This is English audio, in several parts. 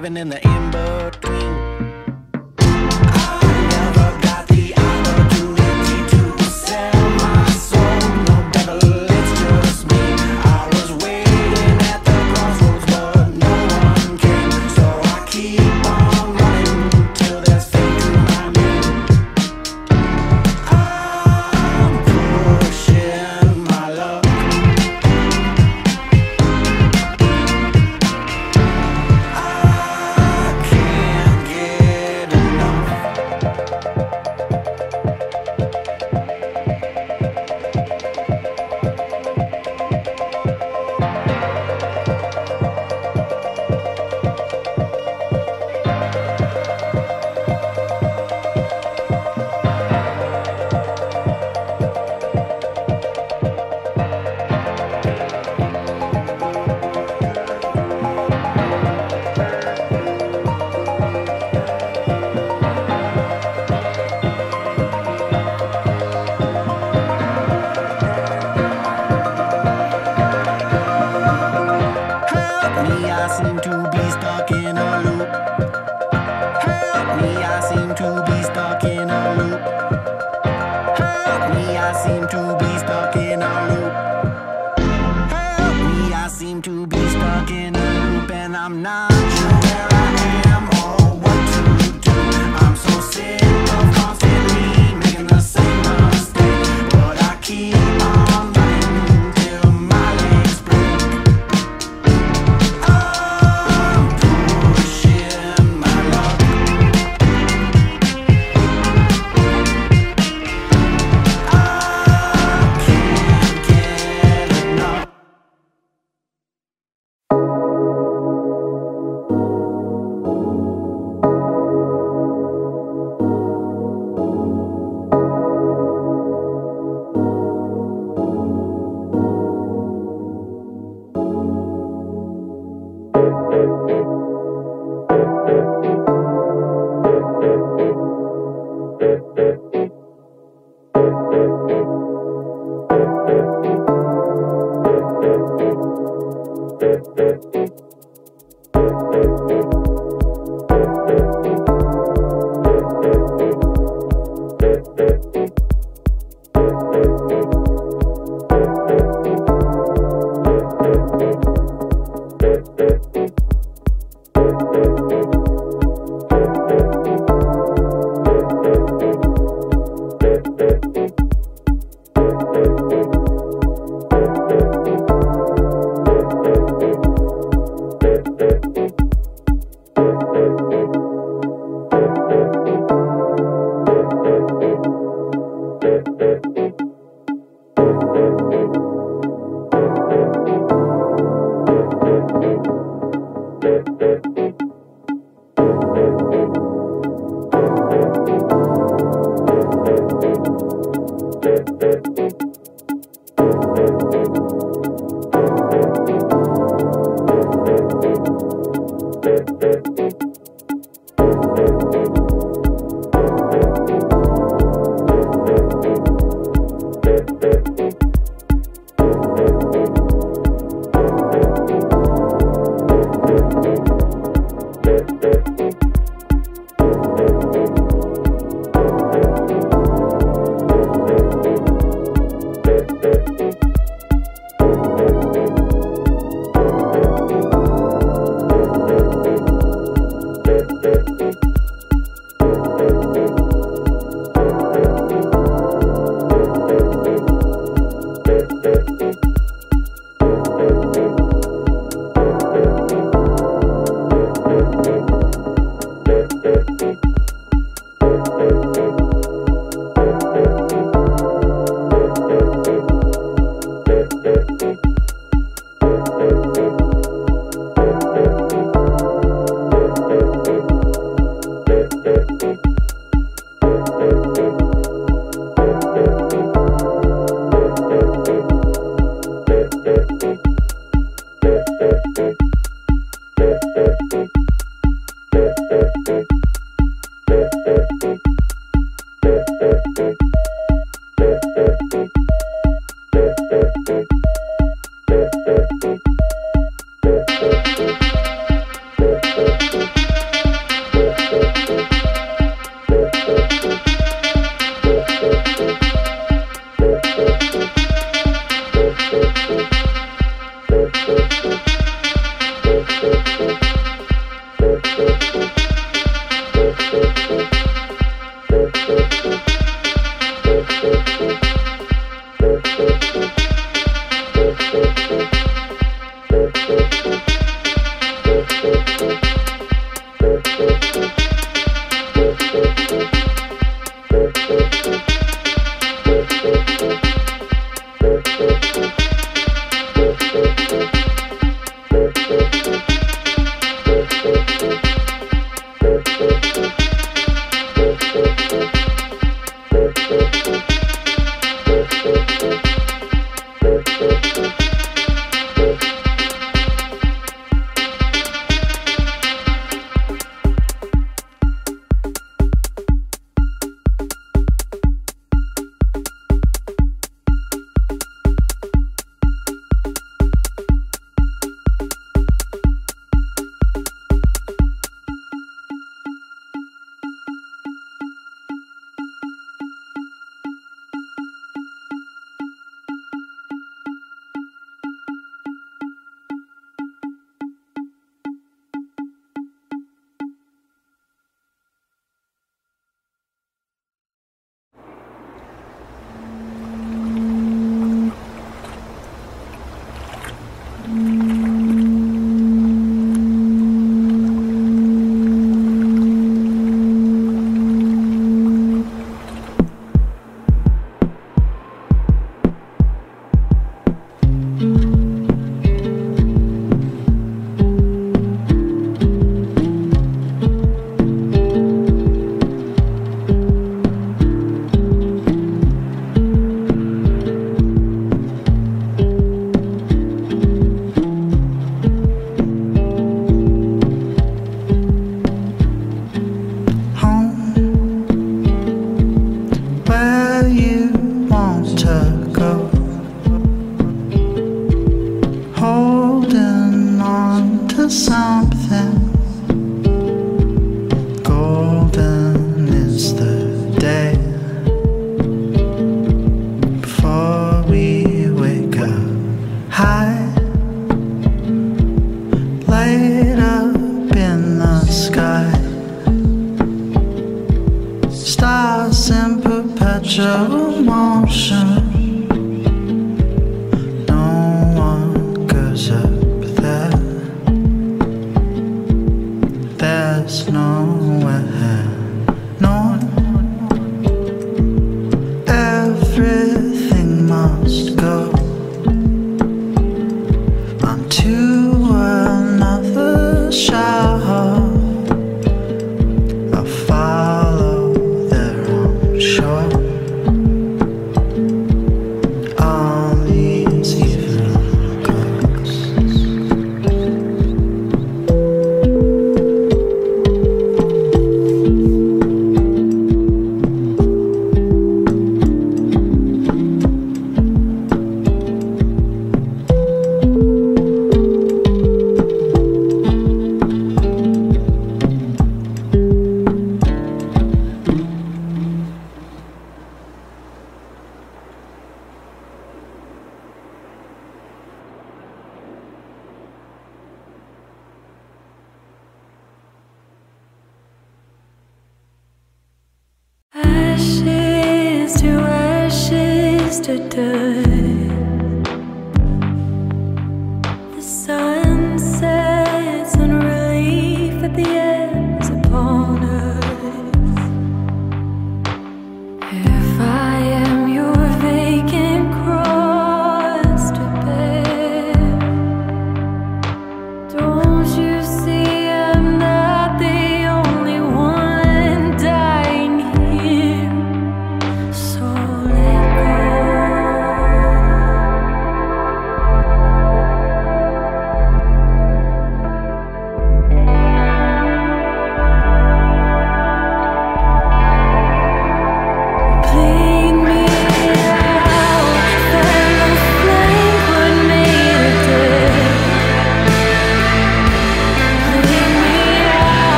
living in the in between.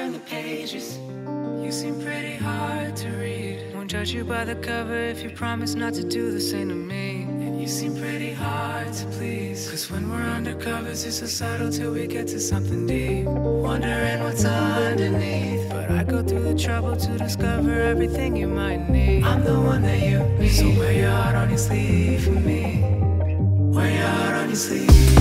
turn the pages. You seem pretty hard to read. Won't judge you by the cover if you promise not to do the same to me. And you seem pretty hard to please. Cause when we're under covers, it's so subtle till we get to something deep. Wondering what's underneath. But I go through the trouble to discover everything you might need. I'm the one that you need. So wear your heart on your sleeve for me. Wear your heart on your sleeve.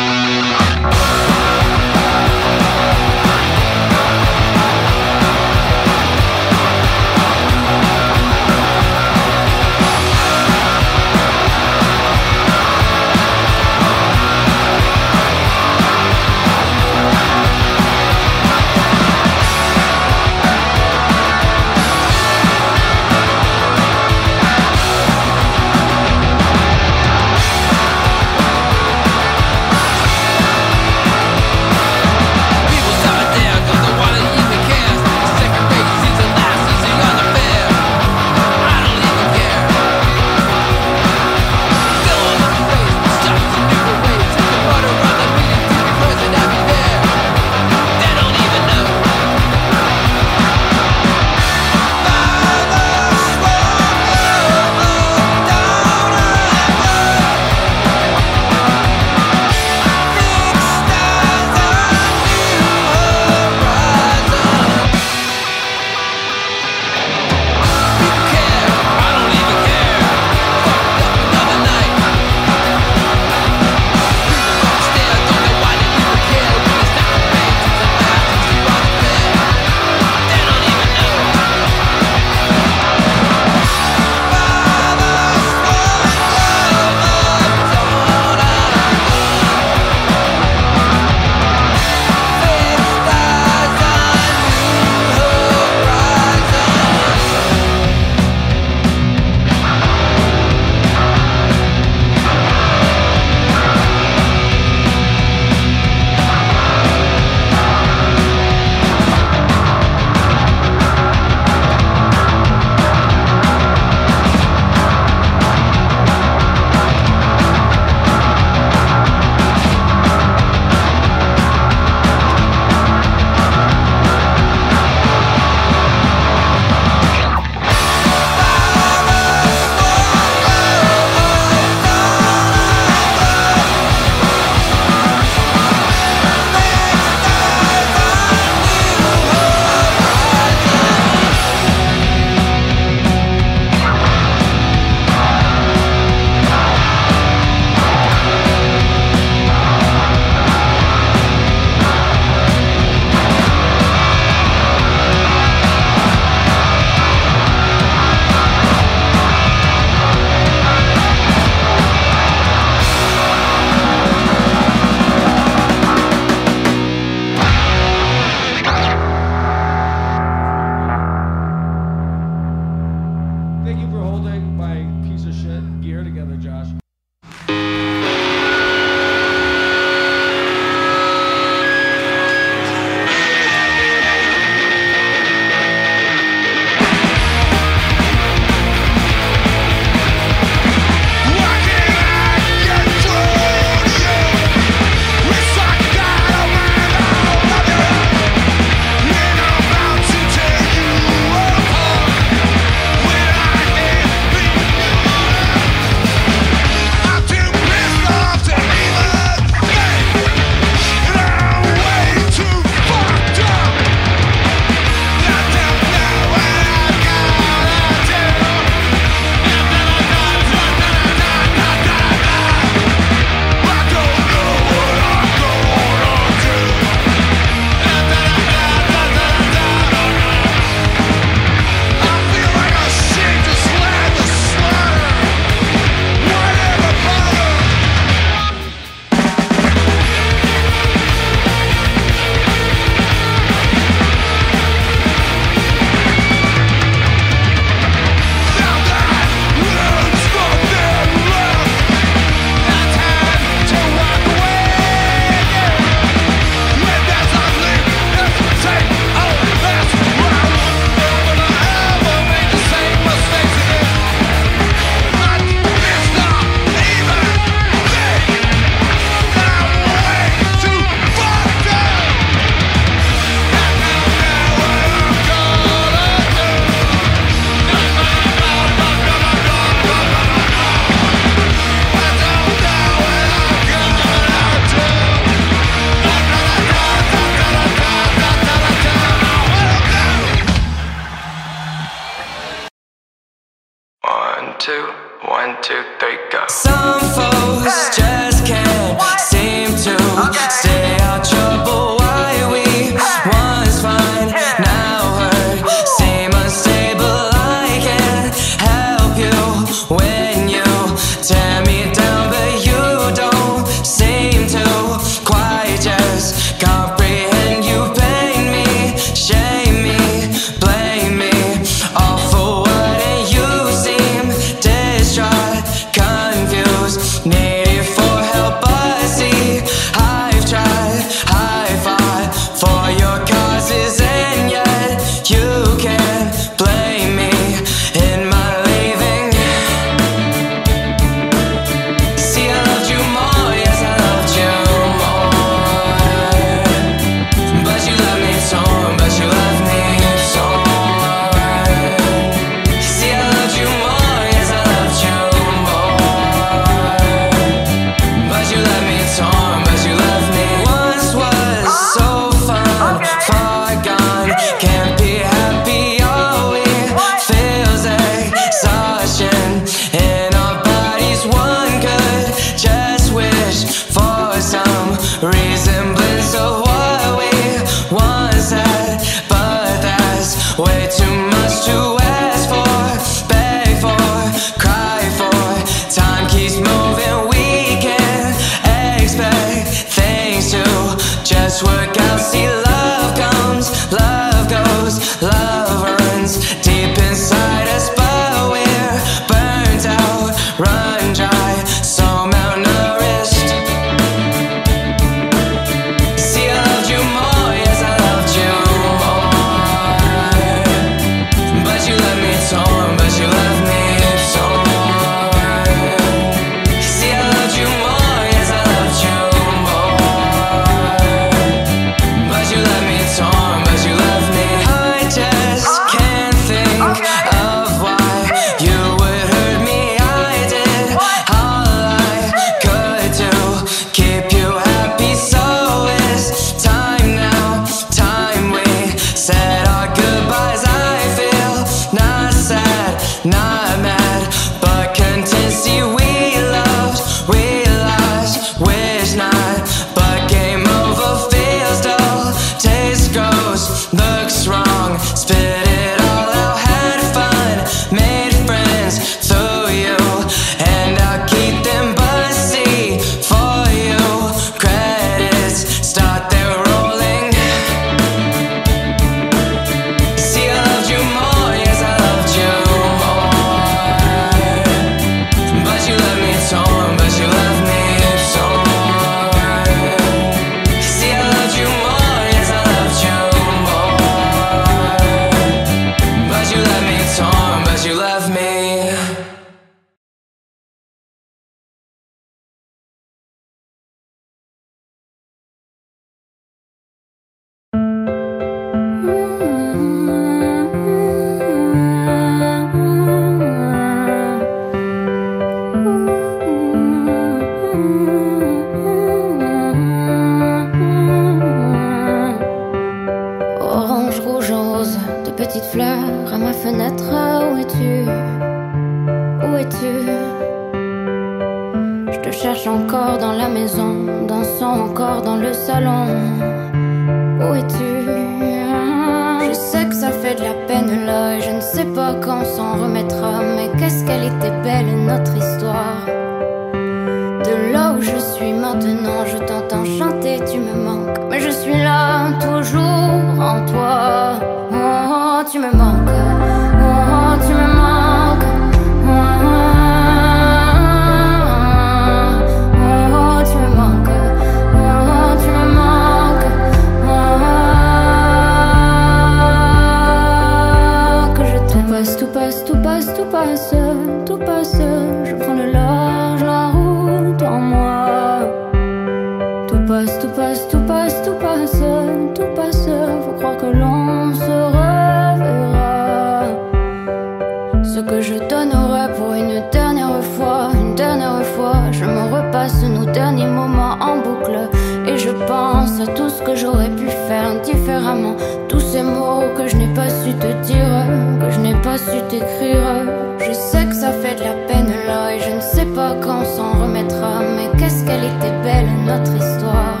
nos derniers moments en boucle. Et je pense à tout ce que j'aurais pu faire différemment. Tous ces mots que je n'ai pas su te dire, que je n'ai pas su t'écrire. Je sais que ça fait de la peine là, et je ne sais pas quand on s'en remettra. Mais qu'est-ce qu'elle était belle, notre histoire.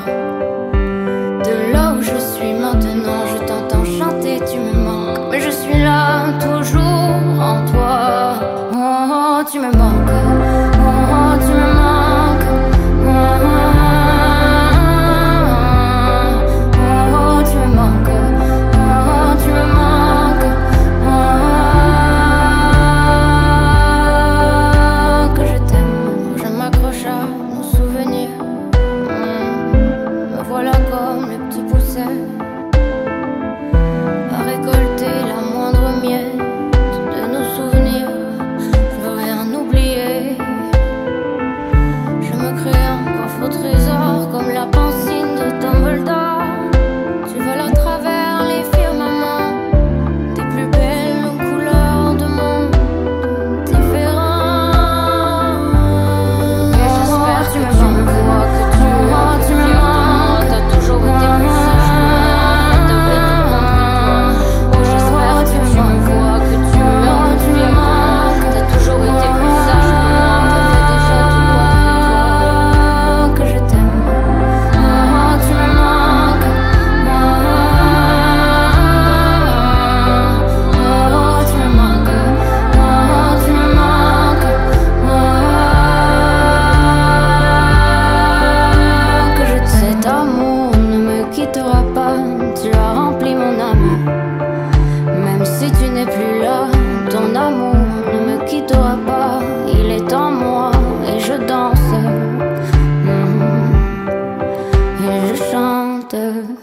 De là où je suis maintenant, je t'entends chanter, tu me manques. Mais je suis là, toujours en toi. Oh, oh tu me manques. water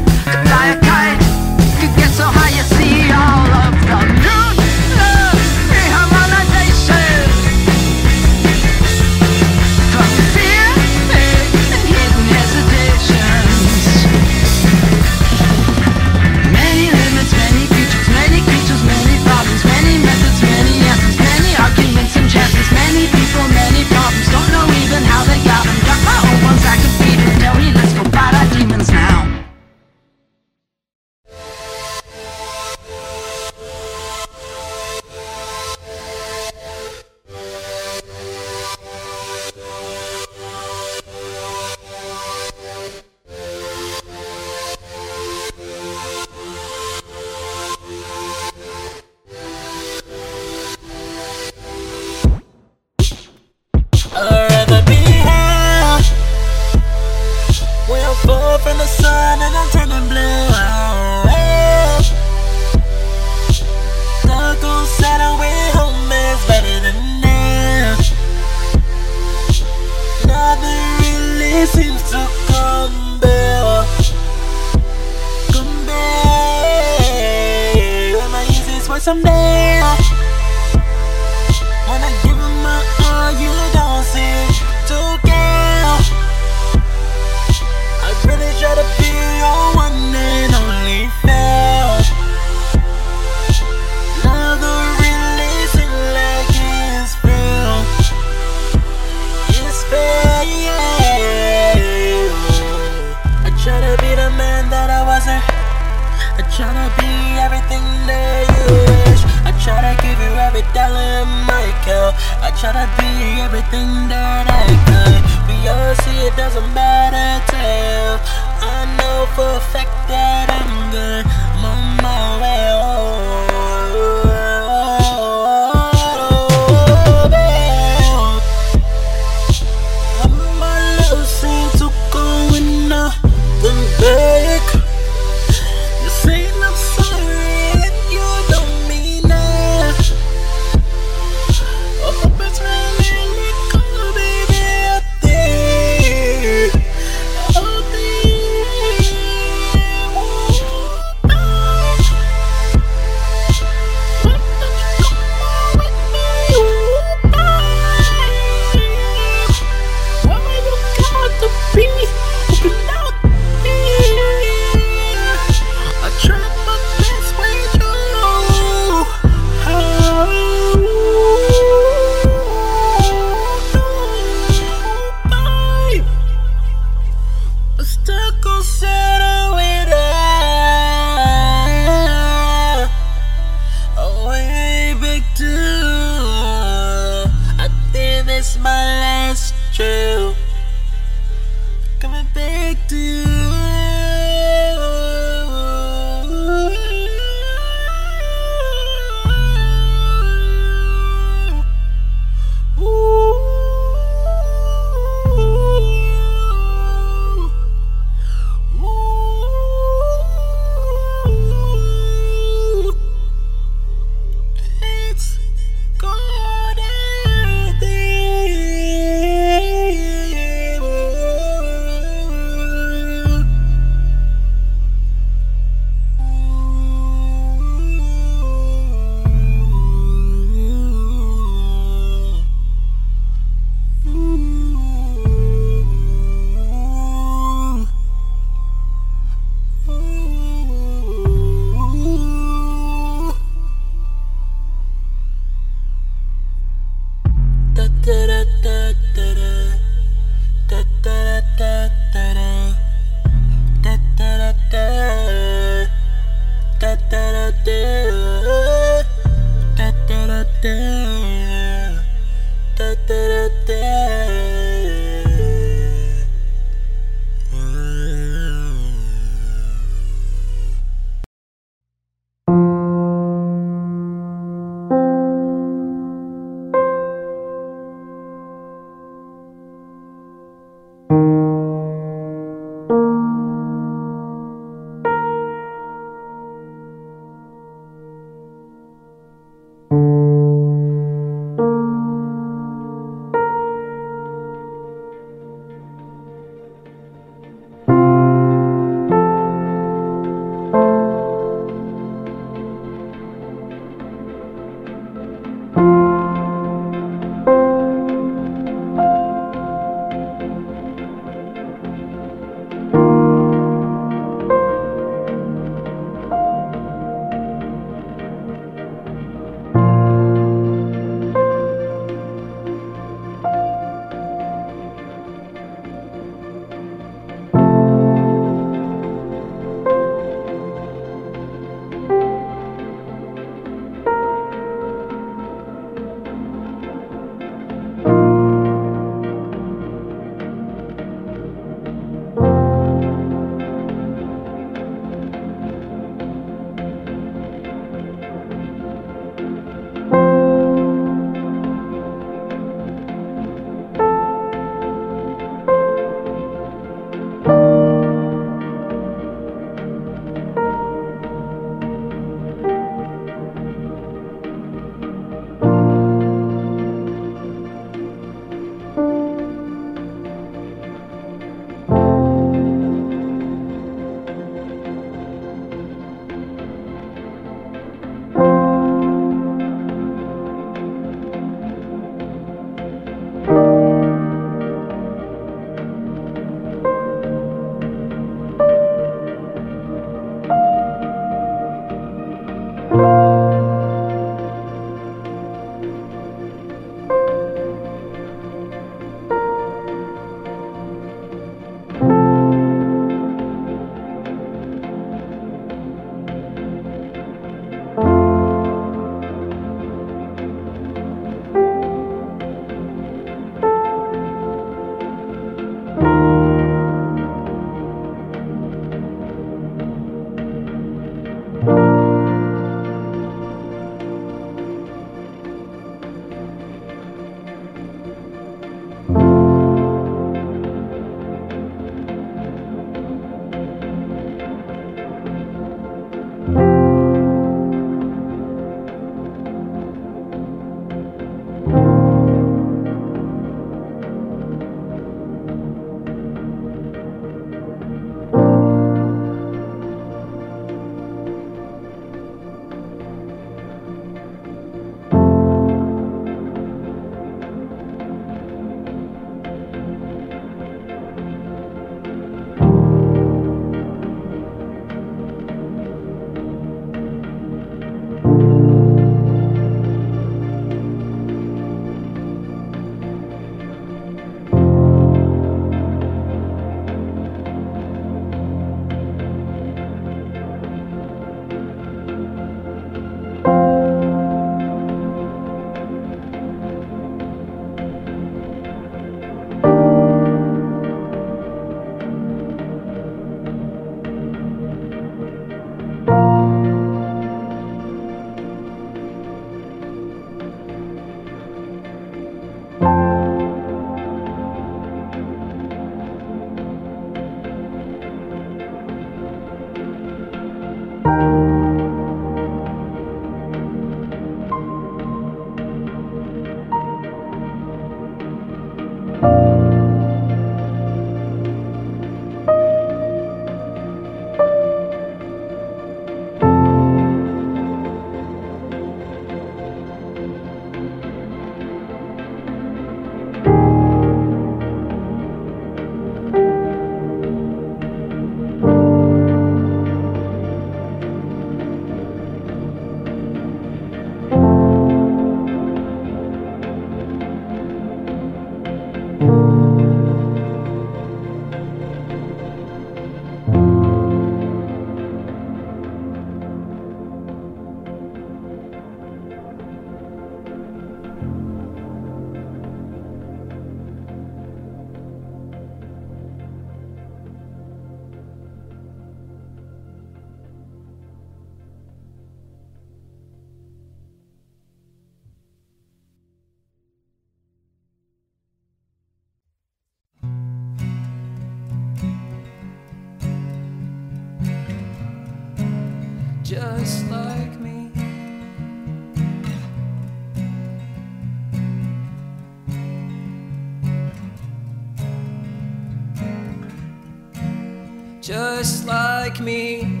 Like me,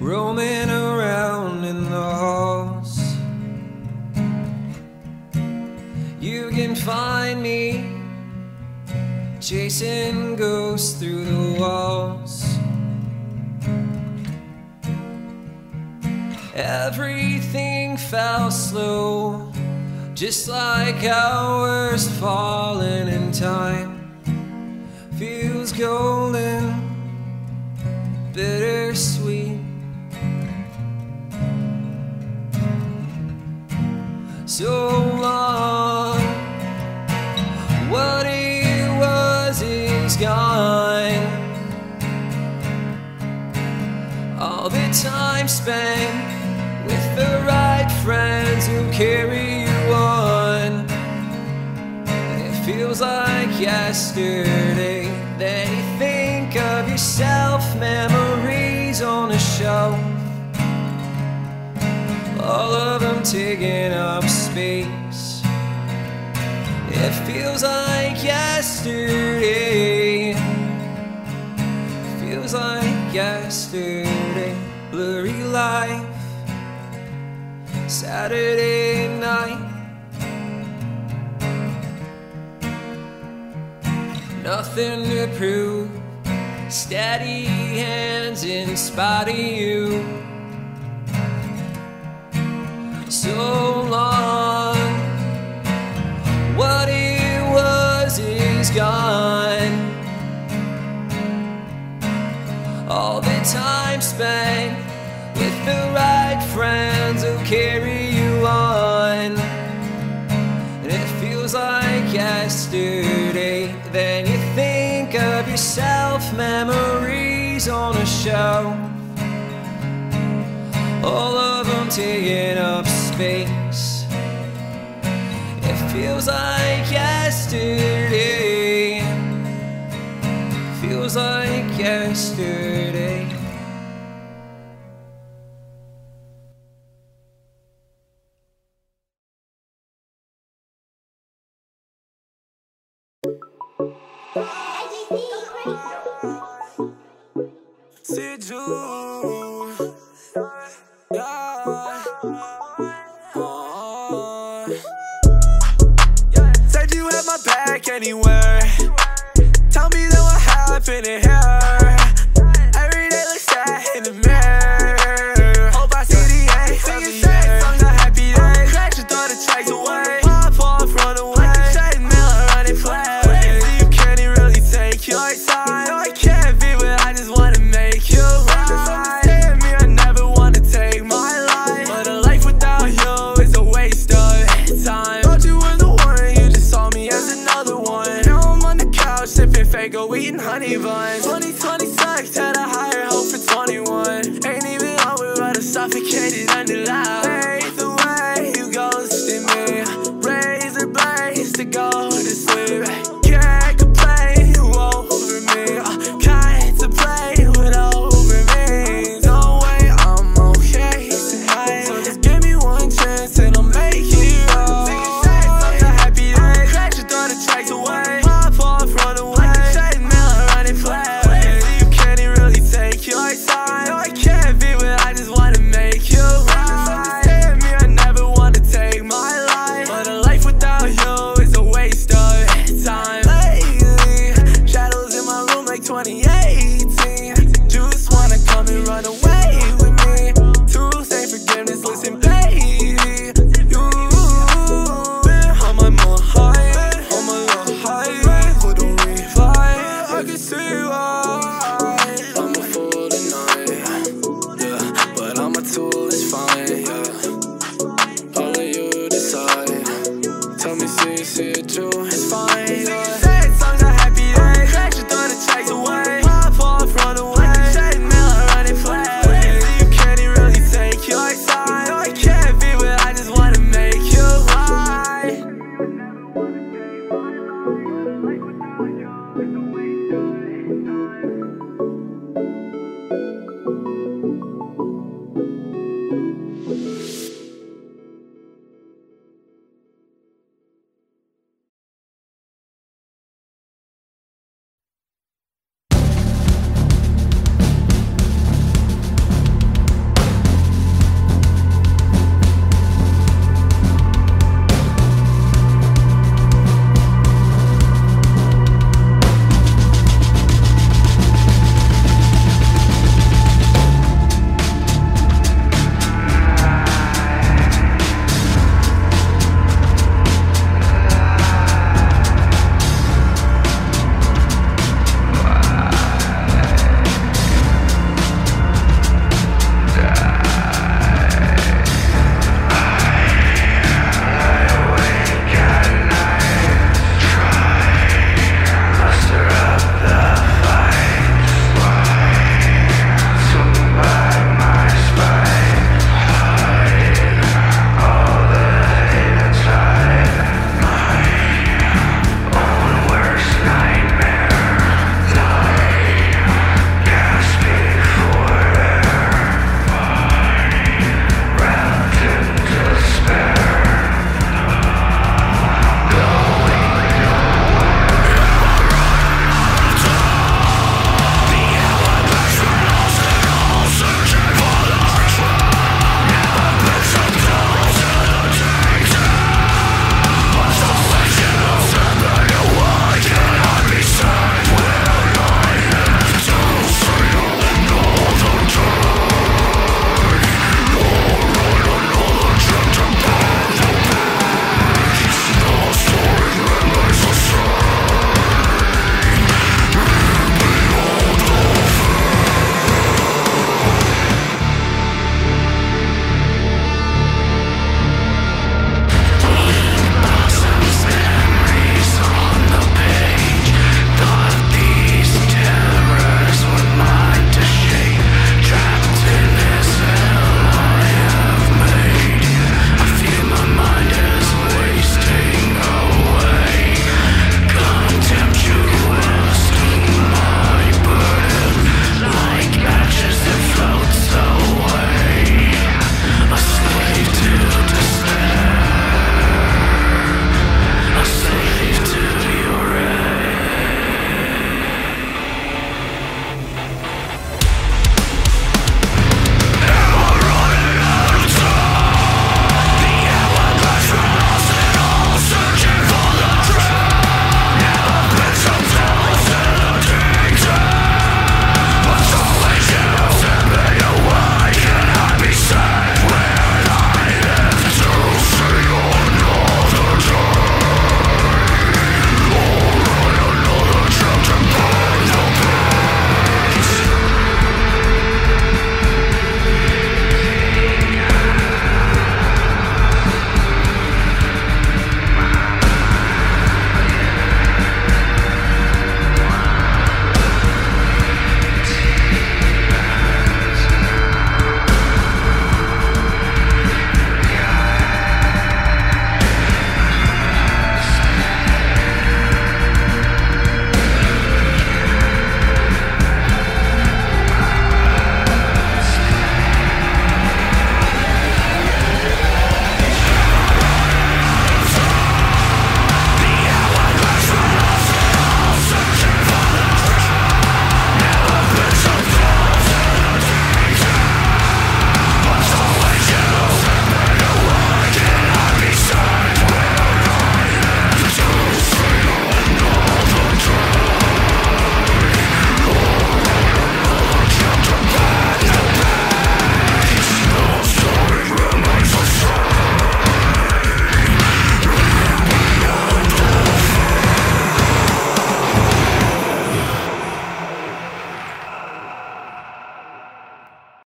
roaming around in the halls. You can find me chasing ghosts through the walls. Everything fell slow, just like hours falling in time. Feels golden, bittersweet. So long, what it was is gone. All the time spent with the right friends who carry you on. It feels like yesterday. Then you think yourself, memories on a shelf. All of them taking up space. It feels like yesterday. Feels like yesterday. Blurry life. Saturday night. Nothing to prove. Steady hands in spite of you. So long. What it was is gone. All the time spent with the right friends who carry you on. And it feels like yesterday. Then you think of yourself, memories on a shelf. All of them taking up space. It feels like yesterday. Feels like yesterday. Anywhere. Tell me that what happened